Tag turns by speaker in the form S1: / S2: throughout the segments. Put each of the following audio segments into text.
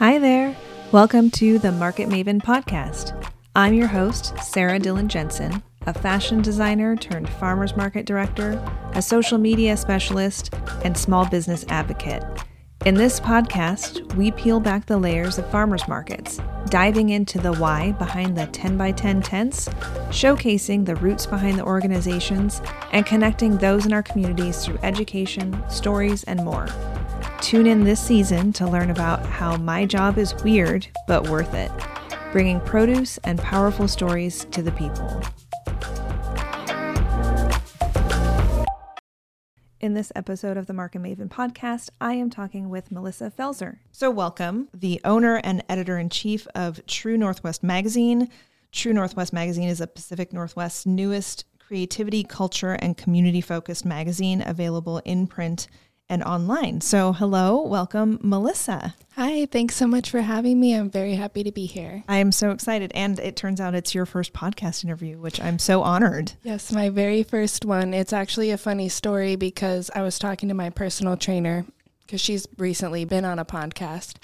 S1: Hi there. Welcome to the Market Maven podcast. I'm your host, Sarah Dillon Jensen, a fashion designer turned farmers market director, a social media specialist, and small business advocate. In this podcast, we peel back the layers of farmers markets, diving into the why behind the 10 by 10 tents, showcasing the roots behind the organizations, and connecting those in our communities through education, stories, and more. Tune in this season to learn about how my job is weird but worth it, bringing produce and powerful stories to the people. In this episode of the Market Maven podcast, I am talking with Melissa Felzer. So, welcome, the owner and editor in chief of True Northwest Magazine. True Northwest Magazine is a Pacific Northwest's newest creativity, culture, and community focused magazine available in print and online. So, hello, welcome, Melissa.
S2: Hi, thanks so much for having me. I'm very happy to be here.
S1: I am so excited. And it turns out it's your first podcast interview, which I'm so honored.
S2: Yes, my very first one. It's actually a funny story because I was talking to my personal trainer because she's recently been on a podcast.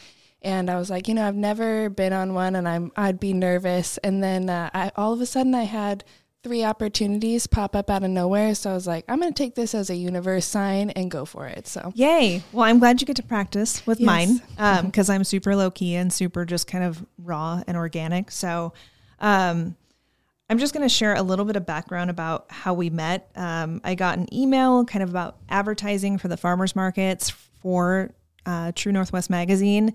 S2: And I was like, you know, I've never been on one and I'm I'd be nervous. And then uh, I, all of a sudden I had three opportunities pop up out of nowhere. So I was like, I'm going to take this as a universe sign and go for it. So,
S1: yay. Well, I'm glad you get to practice with yes. mine because um, I'm super low key and super just kind of raw and organic. So, um, I'm just going to share a little bit of background about how we met. Um, I got an email kind of about advertising for the farmers markets for uh, True Northwest Magazine.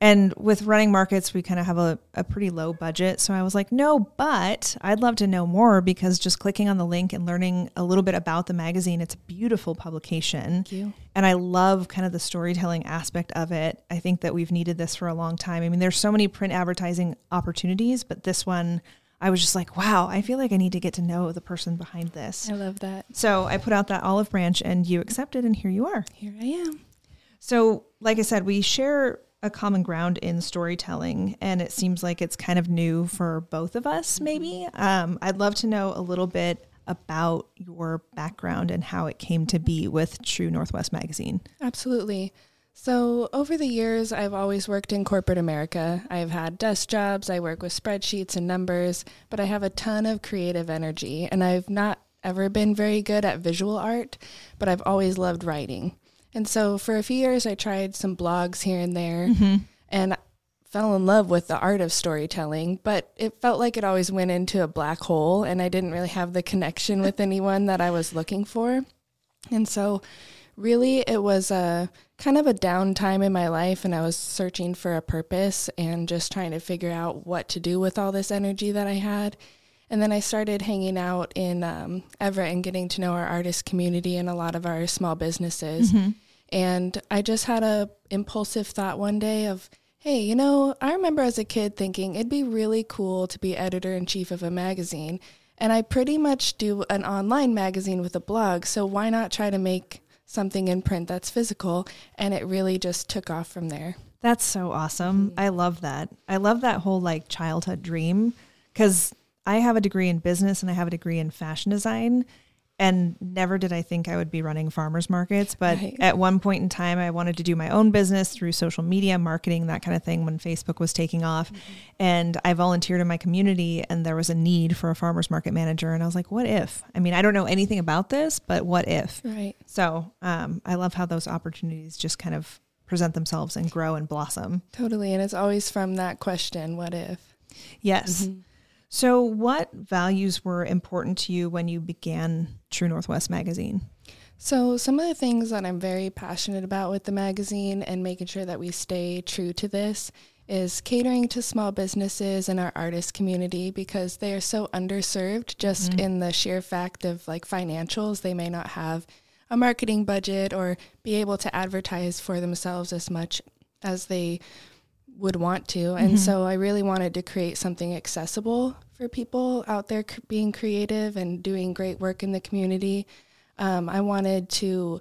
S1: And with running markets, we kind of have a, a pretty low budget. So I was like, no, but I'd love to know more because just clicking on the link and learning a little bit about the magazine, it's a beautiful publication.
S2: Thank you.
S1: And I love kind of the storytelling aspect of it. I think that we've needed this for a long time. I mean, there's so many print advertising opportunities, but this one, I was just like, wow, I feel like I need to get to know the person behind this.
S2: I love that.
S1: So I put out that olive branch and you accepted, and here you are.
S2: Here I am.
S1: So, like I said, we share a common ground in storytelling, and it seems like it's kind of new for both of us, maybe. Um, I'd love to know a little bit about your background and how it came to be with True Northwest Magazine.
S2: Absolutely. So, over the years, I've always worked in corporate America. I've had desk jobs, I work with spreadsheets and numbers, but I have a ton of creative energy, and I've not ever been very good at visual art, but I've always loved writing. And so for a few years, I tried some blogs here and there mm-hmm. and fell in love with the art of storytelling, but it felt like it always went into a black hole and I didn't really have the connection with anyone that I was looking for. And so really it was a kind of a down time in my life and I was searching for a purpose and just trying to figure out what to do with all this energy that I had. And then I started hanging out in um, Everett and getting to know our artist community and a lot of our small businesses. Mm-hmm. And I just had a impulsive thought one day of, hey, you know, I remember as a kid thinking it'd be really cool to be editor in chief of a magazine. And I pretty much do an online magazine with a blog, so why not try to make something in print that's physical? And it really just took off from there.
S1: That's so awesome. Mm-hmm. I love that. I love that whole like childhood dream because I have a degree in business and I have a degree in fashion design and never did I think I would be running farmers markets. But right. at one point in time, I wanted to do my own business through social media, marketing, that kind of thing when Facebook was taking off. Mm-hmm. And I volunteered in my community, and there was a need for a farmers market manager. And I was like, what if? I mean, I don't know anything about this, but what if?
S2: Right.
S1: So um, I love how those opportunities just kind of present themselves and grow and blossom.
S2: Totally. And it's always from that question, what if?
S1: Yes. Mm-hmm. So, what values were important to you when you began True Northwest magazine?
S2: So, some of the things that I'm very passionate about with the magazine and making sure that we stay true to this is catering to small businesses and our artist community because they are so underserved just mm-hmm. in the sheer fact of like financials. They may not have a marketing budget or be able to advertise for themselves as much as they would want to. And mm-hmm. so I really wanted to create something accessible for people out there c- being creative and doing great work in the community. Um, I wanted to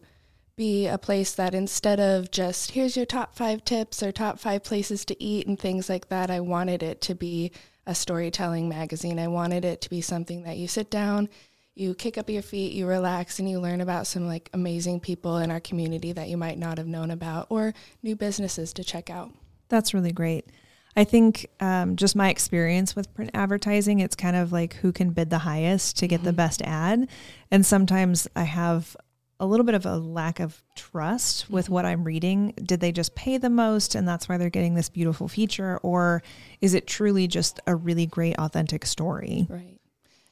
S2: be a place that instead of just here's your top five tips or top five places to eat and things like that, I wanted it to be a storytelling magazine. I wanted it to be something that you sit down, you kick up your feet, you relax, and you learn about some like amazing people in our community that you might not have known about or new businesses to check out.
S1: That's really great. I think um, just my experience with print advertising, it's kind of like who can bid the highest to get the best ad. And sometimes I have a little bit of a lack of trust with what I'm reading. Did they just pay the most and that's why they're getting this beautiful feature? Or is it truly just a really great, authentic story?
S2: Right.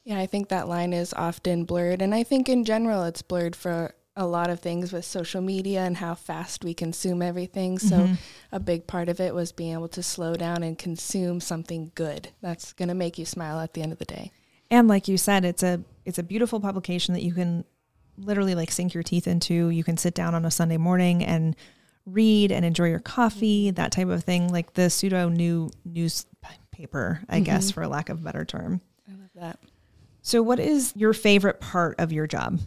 S2: Yeah, I think that line is often blurred. And I think in general, it's blurred for a lot of things with social media and how fast we consume everything. So,
S1: Mhm.
S2: a big part of it was being able to slow down and consume something good that's going to make you smile at the end of the day.
S1: And like you said, it's a it's a beautiful publication that you can literally like sink your teeth into. You can sit down on a Sunday morning and read and enjoy your coffee, that type of thing. Like the pseudo new newspaper, I guess,
S2: Mhm.
S1: for lack of a better term.
S2: I love that.
S1: So, what is your favorite part of your job?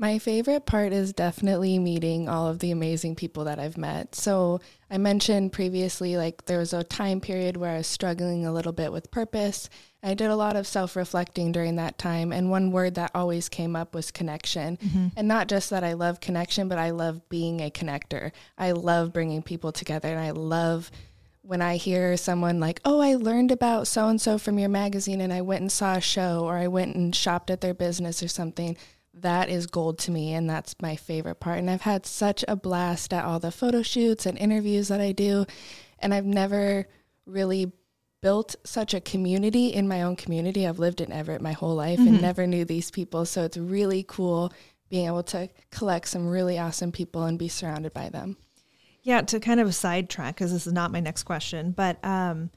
S2: My favorite part is definitely meeting all of the amazing people that I've met. So, I mentioned previously, like, there was a time period where I was struggling a little bit with purpose. I did a lot of self reflecting during that time. And one word that always came up was connection. Mm-hmm. And not just that I love connection, but I love being a connector. I love bringing people together. And I love when I hear someone like, oh, I learned about so and so from your magazine and I went and saw a show or I went and shopped at their business or something, that is gold to me. And that's my favorite part. And I've had such a blast at all the photo shoots and interviews that I do. And I've never really built such a community in my own community. I've lived in Everett my whole life and never knew these people. So it's really cool being able to collect some really awesome people and be surrounded by them.
S1: Yeah, to kind of sidetrack, because this is not my next question, but um,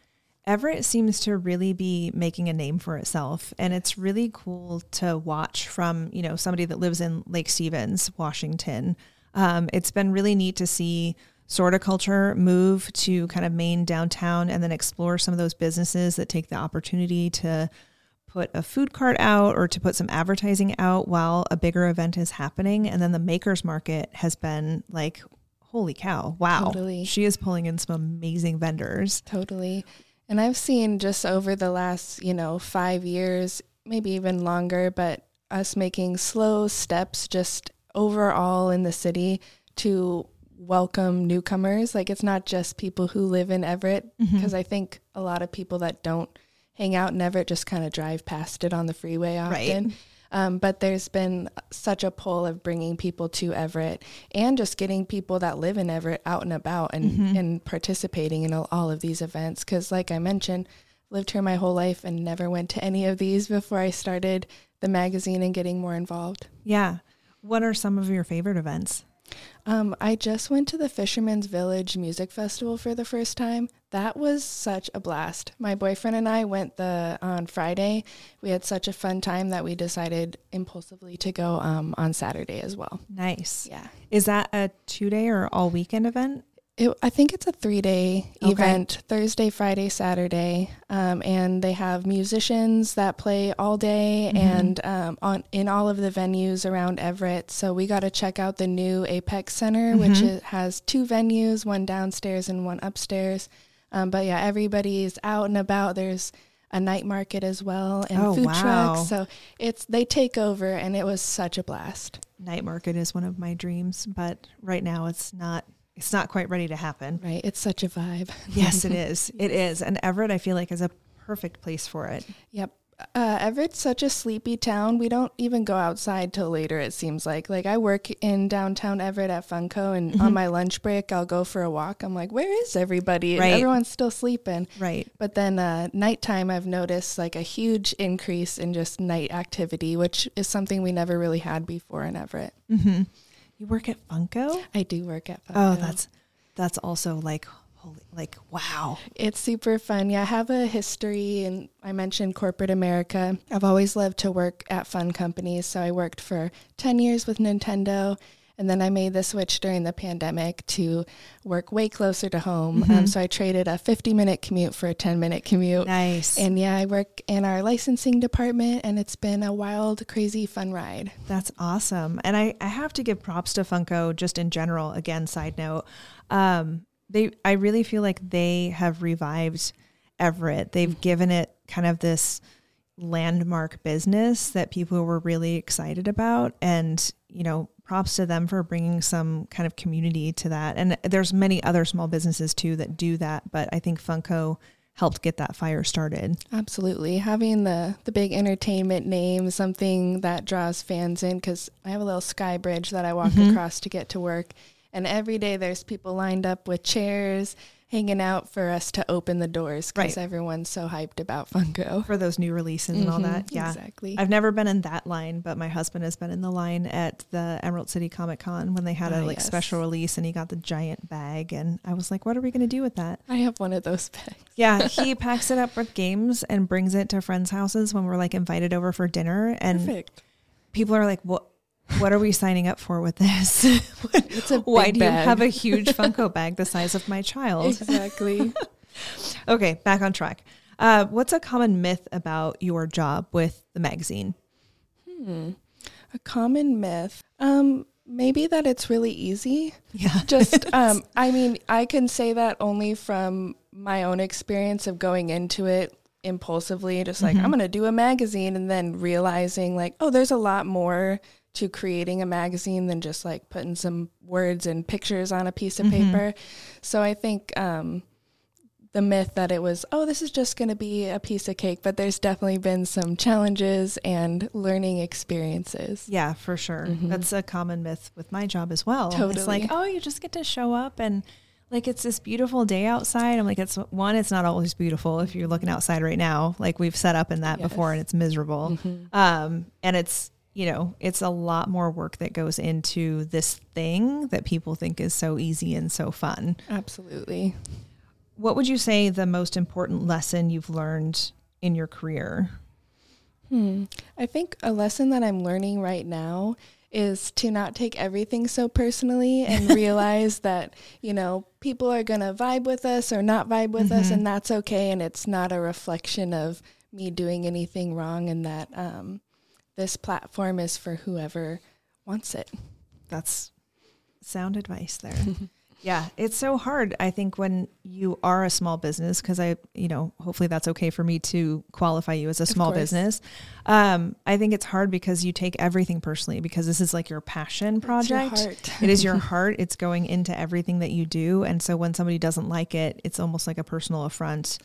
S1: Everett seems to really be making a name for itself. And it's really cool to watch from, you know, somebody that lives in Lake Stevens, Washington. Um, it's been really neat to see Sorticulture move to kind of main downtown and then explore some of those businesses that take the opportunity to put a food cart out or to put some advertising out while a bigger event is happening. And then the makers market has been like, holy cow, wow.
S2: Totally.
S1: She is pulling in some amazing vendors.
S2: Totally. And I've seen just over the last, you know, five years, maybe even longer, but us making slow steps just overall in the city to welcome newcomers. Like it's not just people who live in Everett,
S1: Mm-hmm.
S2: because I think a lot of people that don't hang out in Everett just kind of drive past it on the freeway often.
S1: Right.
S2: Um, but there's been such a pull of bringing people to Everett and just getting people that live in Everett out and about and, and participating in all, all of these events. Because, like I mentioned, lived here my whole life and never went to any of these before I started the magazine and getting more involved.
S1: Yeah. What are some of your favorite events?
S2: Um, I just went to the Fisherman's Village Music Festival for the first time. That was such a blast. My boyfriend and I went the on Friday. We had such a fun time that we decided impulsively to go um, on Saturday as well.
S1: Nice.
S2: Yeah.
S1: Is that a two day or all weekend event?
S2: It, I think it's a three day
S1: Okay.
S2: event Thursday, Friday, Saturday. Um, and they have musicians that play all day and um, on in all of the venues around Everett. So we got to check out the new Apex Center, which is, has two venues, one downstairs and one upstairs. Um, but yeah, everybody's out and about. There's a night market as well and
S1: Oh,
S2: food
S1: wow.
S2: trucks. So it's they take over, and it was such a blast.
S1: Night market is one of my dreams, but right now it's not it's not quite ready to happen.
S2: Right? It's such a vibe.
S1: Yes, it is. It is. And Everett I feel like is a perfect place for it.
S2: Yep. Uh, Everett's such a sleepy town. We don't even go outside till later, it seems like. Like, I work in downtown Everett at Funko, and
S1: Mm-hmm.
S2: on my lunch break, I'll go for a walk. I'm like, where is everybody?
S1: Right.
S2: Everyone's still sleeping.
S1: Right.
S2: But then uh, nighttime, I've noticed like a huge increase in just night activity, which is something we never really had before in Everett.
S1: Mm-hmm. You work at Funko?
S2: I do work at oh, Funko.
S1: Oh, that's that's also like holy like wow.
S2: It's super fun. Yeah, I have a history, and I mentioned corporate America. I've always loved to work at fun companies. So I worked for 10 years with Nintendo, and then I made the switch during the pandemic to work way closer to home. Um, so I traded a 50 minute commute for a 10 minute commute.
S1: Nice.
S2: And yeah, I work in our licensing department, and it's been a wild, crazy, fun ride.
S1: That's awesome. And I, I have to give props to Funko just in general. Again, side note. Um, they I really feel like they have revived Everett. They've given it kind of this landmark business that people were really excited about and you know props to them for bringing some kind of community to that and there's many other small businesses too that do that but i think funko helped get that fire started
S2: Absolutely. Having the, the big entertainment name, something that draws fans in, because I have a little sky bridge that I walk
S1: Mhm.
S2: across to get to work. And every day there's people lined up with chairs, hanging out for us to open the doors because
S1: Right.
S2: everyone's so hyped about Funko.
S1: for those new releases and all
S2: Mhm,
S1: that yeah
S2: Exactly.
S1: I've never been in that line, but my husband has been in the line at the Emerald City Comic Con when they had a
S2: Ah,
S1: like
S2: yes.
S1: special release and he got the giant bag and I was like, what are we gonna do with that?
S2: I have one of those bags.
S1: Yeah, he packs it up with games and brings it to friends' houses when we're like invited over for dinner and
S2: Perfect.
S1: people are like, What what are we signing up for with this?
S2: It's a
S1: Why
S2: big
S1: do you have a huge Funko bag the size of my child?
S2: Exactly.
S1: Okay, back on track. Uh, what's a common myth about your job with the magazine?
S2: hmm. A common myth. Um, maybe that it's really easy.
S1: Yeah.
S2: just um i mean i can say that only from my own experience of going into it impulsively just like
S1: Mhm.
S2: i'm going to do a magazine and then realizing like oh there's a lot more to creating a magazine than just like putting some words and pictures on a piece of
S1: Mhm.
S2: paper so i think um the myth that it was oh this is just going to be a piece of cake but there's definitely been some challenges and learning experiences
S1: Yeah, for sure.
S2: Mhm.
S1: That's a common myth with my job as well. It's like, oh, you just get to show up and like it's this beautiful day outside. I'm like, it's one, it's not always beautiful if you're looking outside right now. Like we've set up in that before and it's miserable.
S2: Mhm.
S1: Um, and it's you know, it's a lot more work that goes into this thing that people think is so easy and so fun.
S2: absolutely
S1: What would you say the most important lesson you've learned in your career?
S2: Hmm. I think a lesson that I'm learning right now is to not take everything so personally and realize that, you know, people are going to vibe with us or not vibe with us,
S1: Mhm.
S2: and that's okay. And it's not a reflection of me doing anything wrong, and that um, this platform is for whoever wants it.
S1: That's sound advice there. yeah, it's so hard. I think when you are a small business, because I, you know, hopefully that's okay for me to qualify you as a small business. Um, I think it's hard because you take everything personally because this is like your passion project.
S2: Your heart.
S1: it is your heart. It's going into everything that you do. And so when somebody doesn't like it, it's almost like a personal affront.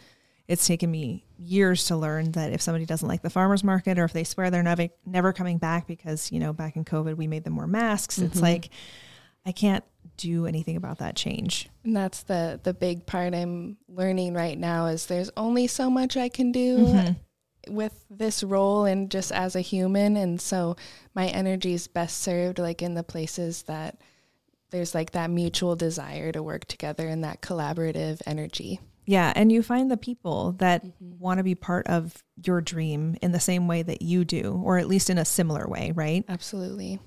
S1: It's taken me years to learn that if somebody doesn't like the farmers market or if they swear they're never never coming back because, you know, back in COVID we made them wear masks, it's
S2: Mhm.
S1: like I can't do anything about that change.
S2: And that's the the big part I'm learning right now is there's only so much I can do
S1: Mhm.
S2: with this role and just as a human and so my energy is best served like in the places that there's like that mutual desire to work together and that collaborative energy.
S1: Yeah, and you find the people that
S2: Mhm.
S1: want to be part of your dream in the same way that you do or at least in a similar way, right?
S2: Absolutely.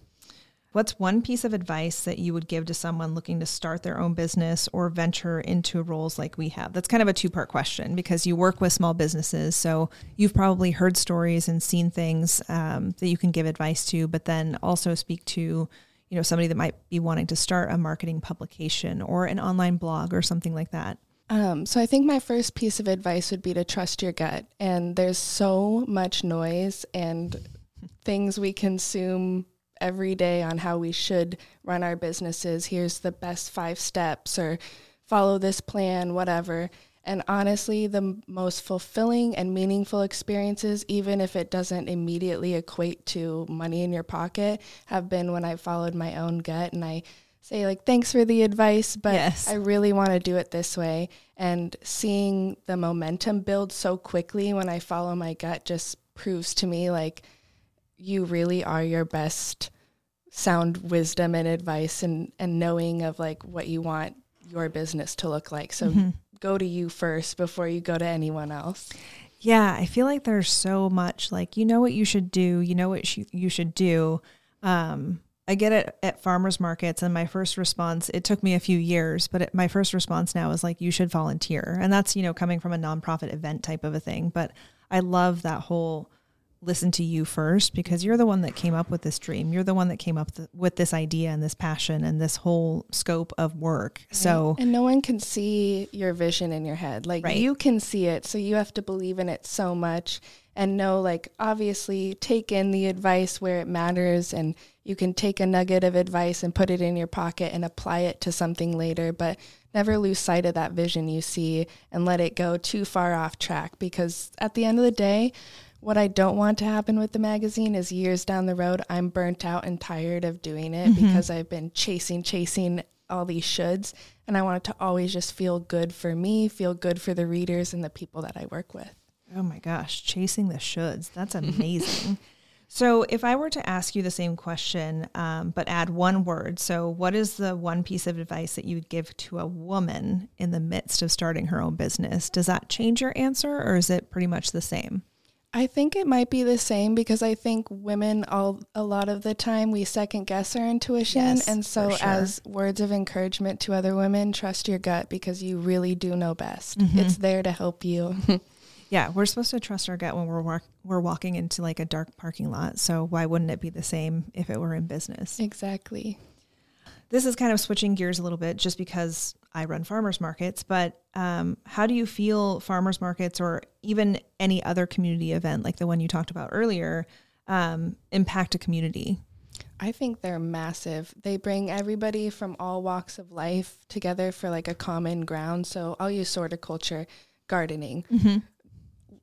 S1: What's one piece of advice that you would give to someone looking to start their own business or venture into roles like we have? That's kind of a two part question because you work with small businesses. So you've probably heard stories and seen things um, that you can give advice to, but then also speak to, you know, somebody that might be wanting to start a marketing publication or an online blog or something like that.
S2: Um, so I think my first piece of advice would be to trust your gut. And there's so much noise and things we consume every day on how we should run our businesses. Here's the best five steps, or follow this plan, whatever. And honestly, the m- most fulfilling and meaningful experiences, even if it doesn't immediately equate to money in your pocket, have been when I followed my own gut and I say, like, thanks for the advice, but
S1: Yes.
S2: I really want to do it this way. And seeing the momentum build so quickly when I follow my gut just proves to me, like, you really are your best sound wisdom and advice and, and knowing of like what you want your business to look like. So
S1: Mhm.
S2: go to you first before you go to anyone else.
S1: Yeah, I feel like there's so much like you know what you should do, you know what sh- you should do. Um, I get it at farmers markets, and my first response it took me a few years, but it, my first response now is like you should volunteer, and that's you know coming from a nonprofit event type of a thing. But I love that whole listen to you first because you're the one that came up with this dream. You're the one that came up th- with this idea and this passion and this whole scope of work. So
S2: and no one can see your vision in your head. Like
S1: Right.
S2: you can see it, so you have to believe in it so much and know like obviously take in the advice where it matters and you can take a nugget of advice and put it in your pocket and apply it to something later but never lose sight of that vision you see and let it go too far off track because at the end of the day what I don't want to happen with the magazine is years down the road, I'm burnt out and tired of doing it mm-hmm. because I've been chasing, chasing all these shoulds. And I want it to always just feel good for me, feel good for the readers and the people that I work with.
S1: Oh my gosh, chasing the shoulds. That's amazing. so, if I were to ask you the same question, um, but add one word, so what is the one piece of advice that you would give to a woman in the midst of starting her own business? Does that change your answer or is it pretty much the same?
S2: I think it might be the same because I think women all a lot of the time we second guess our intuition yes, and so sure. as words of encouragement to other women trust your gut because you really do know best. Mm-hmm. It's there to help you.
S1: Yeah, we're supposed to trust our gut when we're walk- we're walking into like a dark parking lot. So why wouldn't it be the same if it were in business?
S2: Exactly.
S1: This is kind of switching gears a little bit, just because I run farmers markets. But um, how do you feel farmers markets, or even any other community event like the one you talked about earlier, um, impact a community?
S2: I think they're massive. They bring everybody from all walks of life together for like a common ground. So I'll use horticulture, gardening. Mm-hmm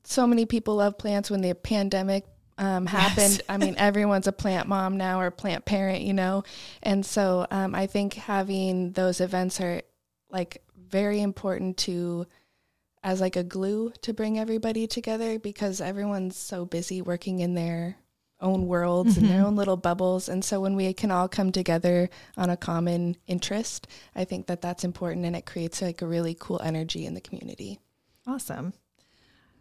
S2: so many people love plants when the pandemic um, happened. Yes. I mean, everyone's a plant mom now or plant parent, you know? And so um, I think having those events are like very important to, as like a glue to bring everybody together because everyone's so busy working in their own worlds mm-hmm. and their mm-hmm. own little bubbles. And so when we can all come together on a common interest, I think that that's important and it creates like a really cool energy in the community.
S1: Awesome.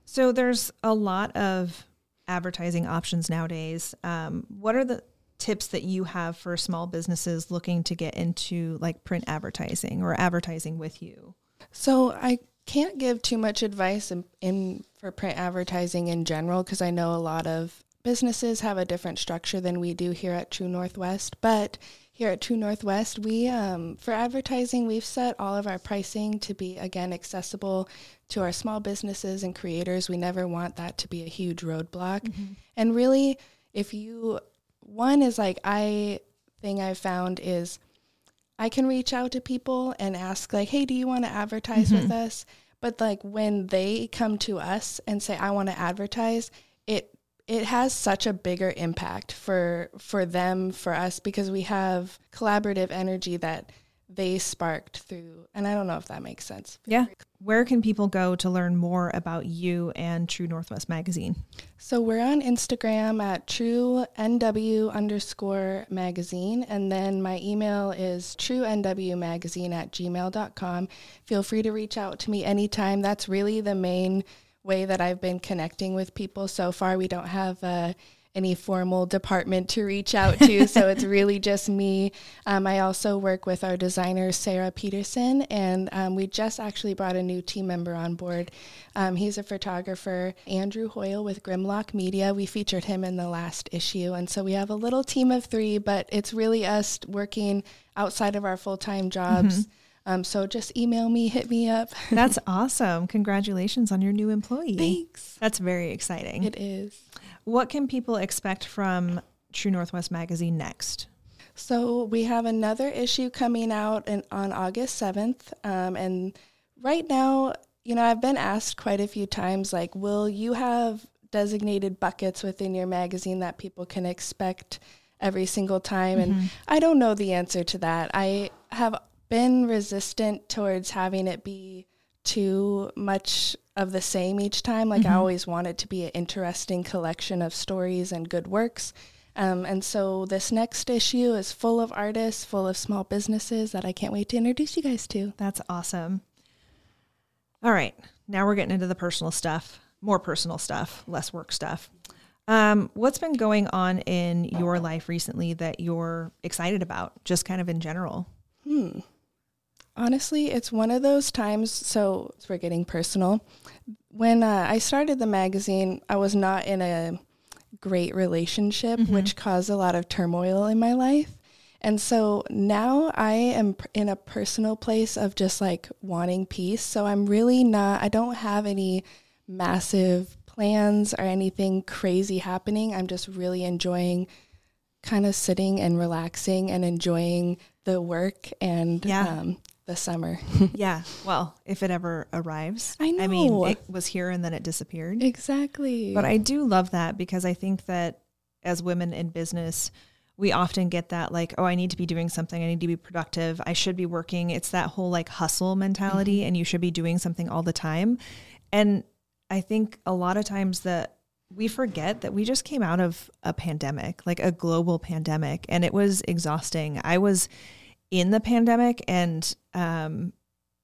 S1: So there's a lot of advertising options nowadays. Um, what are the tips that you have for small businesses looking to get into like print advertising or advertising with you?
S2: So I can't give too much advice in, in for print advertising in general because I know a lot of businesses have a different structure than we do here at True Northwest, but here at True Northwest, we um, for advertising, we've set all of our pricing to be again accessible to our small businesses and creators. We never want that to be a huge roadblock. Mm-hmm. And really, if you one is like I thing I've found is I can reach out to people and ask like, "Hey, do you want to advertise mm-hmm. with us?" But like when they come to us and say, "I want to advertise," it has such a bigger impact for for them for us because we have collaborative energy that they sparked through and i don't know if that makes sense.
S1: Yeah. Where can people go to learn more about you and true northwest magazine?
S2: So we're on instagram at true nw underscore magazine and then my email is true nw magazine at gmail.com feel free to reach out to me anytime. That's really the main way that I've been connecting with people so far. We don't have uh, any formal department to reach out to, so it's really just me. Um, I also work with our designer, Sarah Peterson, and um, we just actually brought a new team member on board. Um, he's a photographer, Andrew Hoyle with Grimlock Media. We featured him in the last issue, and so we have a little team of three, but it's really us working outside of our full time jobs. Mm-hmm um, so just email me, hit me up.
S1: That's awesome. Congratulations on your new employee.
S2: Thanks.
S1: That's very exciting.
S2: It is.
S1: What can people expect from True Northwest Magazine next?
S2: So we have another issue coming out in, on August 7th. Um, and right now, you know, I've been asked quite a few times, like, will you have designated buckets within your magazine that people can expect every single time? Mm-hmm. And I don't know the answer to that. I have been resistant towards having it be too much of the same each time. Like mm-hmm. I always want it to be an interesting collection of stories and good works. Um, and so this next issue is full of artists, full of small businesses that I can't wait to introduce you guys to.
S1: That's awesome. All right, now we're getting into the personal stuff, more personal stuff, less work stuff. Um, what's been going on in your life recently that you're excited about, just kind of in general?
S2: Hmm. Honestly, it's one of those times. So we're getting personal. When uh, I started the magazine, I was not in a great relationship, mm-hmm. which caused a lot of turmoil in my life. And so now I am in a personal place of just like wanting peace. So I'm really not, I don't have any massive plans or anything crazy happening. I'm just really enjoying kind of sitting and relaxing and enjoying the work and
S1: Yeah.
S2: um, the summer.
S1: yeah. Well, if it ever arrives.
S2: I know.
S1: I mean, it was here and then it disappeared.
S2: exactly.
S1: But I do love that because I think that as women in business, we often get that like, oh, I need to be doing something. I need to be productive. I should be working. It's that whole like hustle mentality, mm-hmm. and you should be doing something all the time. And I think a lot of times that we forget that we just came out of a pandemic, like a global pandemic, and it was exhausting. I was in the pandemic and um,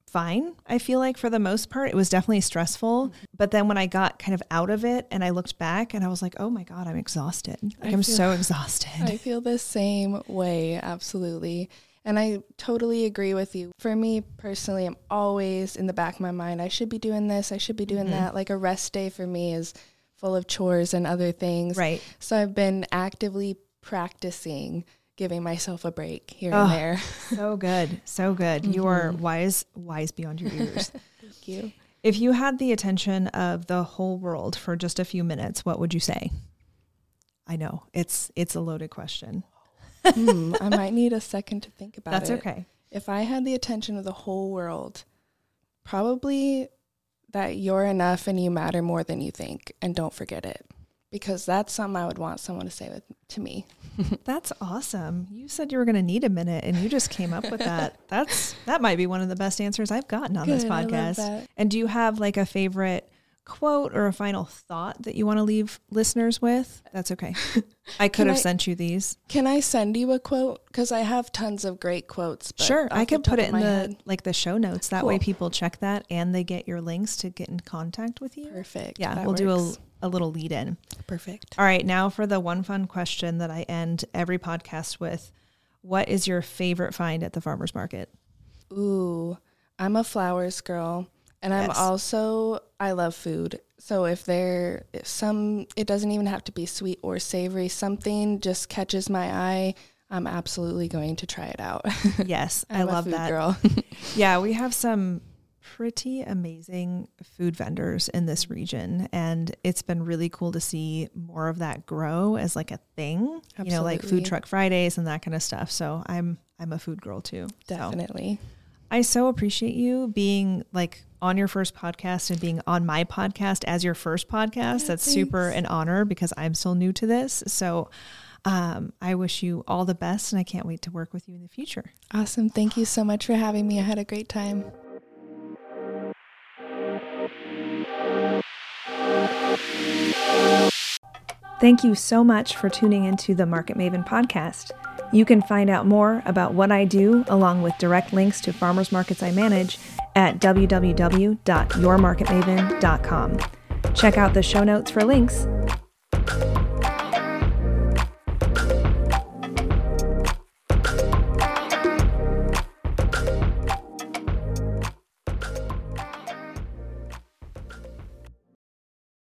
S1: fine, I feel like for the most part. It was definitely stressful. But then when I got kind of out of it and I looked back and I was like, oh my God, I'm exhausted. Like
S2: I
S1: I'm
S2: feel-
S1: so exhausted.
S2: I feel the same way, absolutely. And I totally agree with you. For me personally, I'm always in the back of my mind, I should be doing this, I should be doing
S1: Mhm.
S2: that. Like a rest day for me is full of chores and other things.
S1: right.
S2: So I've been actively practicing giving myself a break here
S1: Oh.
S2: and there.
S1: So good. So good. You are
S2: Mhm.
S1: wise, wise beyond your years.
S2: Thank you.
S1: if you had the attention of the whole world for just a few minutes, what would you say? I know it's it's a loaded question.
S2: Hmm, I might need a second to think about
S1: That's
S2: it.
S1: okay.
S2: If I had the attention of the whole world, probably that you're enough and you matter more than you think, and don't forget it, because that's something I would want someone to say with, to me.
S1: That's awesome. You said you were going to need a minute and you just came up with that. That's that might be one of the best answers I've gotten on this
S2: Good, love
S1: podcast. And do you have like a favorite quote or a final thought that you want to leave listeners with? That's okay. I could
S2: Can
S1: have
S2: I-
S1: sent you these.
S2: Can I send you a quote? Because I have tons of great quotes. But
S1: Sure, I could put it in the
S2: head-
S1: like the show notes. That way people check that and they get your links to get in contact with you.
S2: Perfect.
S1: Yeah,
S2: That
S1: we'll do a,
S2: works.
S1: A little lead in.
S2: perfect.
S1: All right, now for the one fun question that I end every podcast with. What is your favorite find at the farmer's market?
S2: Ooh, I'm a flowers girl, and I'm
S1: Yes.
S2: also I love food. So if there if some, it doesn't even have to be sweet or savory. Something just catches my eye. I'm absolutely going to try it out.
S1: Yes, I love that.
S2: girl.
S1: Yeah, we have some pretty amazing food vendors in this region and it's been really cool to see more of that grow as like a thing. You know, like food truck Fridays and that kind of stuff. So I'm I'm a food girl too. So
S2: Definitely.
S1: I so appreciate you being like on your first podcast and being on my podcast as your first podcast.
S2: Yeah,
S1: That's super an honor because I'm still new to this. So um, I wish you all the best and I can't wait to work with you in the future.
S2: Awesome. Thank you so much for having me. I had a great time.
S1: Thank you so much for tuning into the Market Maven podcast. You can find out more about what I do, along with direct links to farmers markets I manage, at www.yourmarketmaven.com. Check out the show notes for links.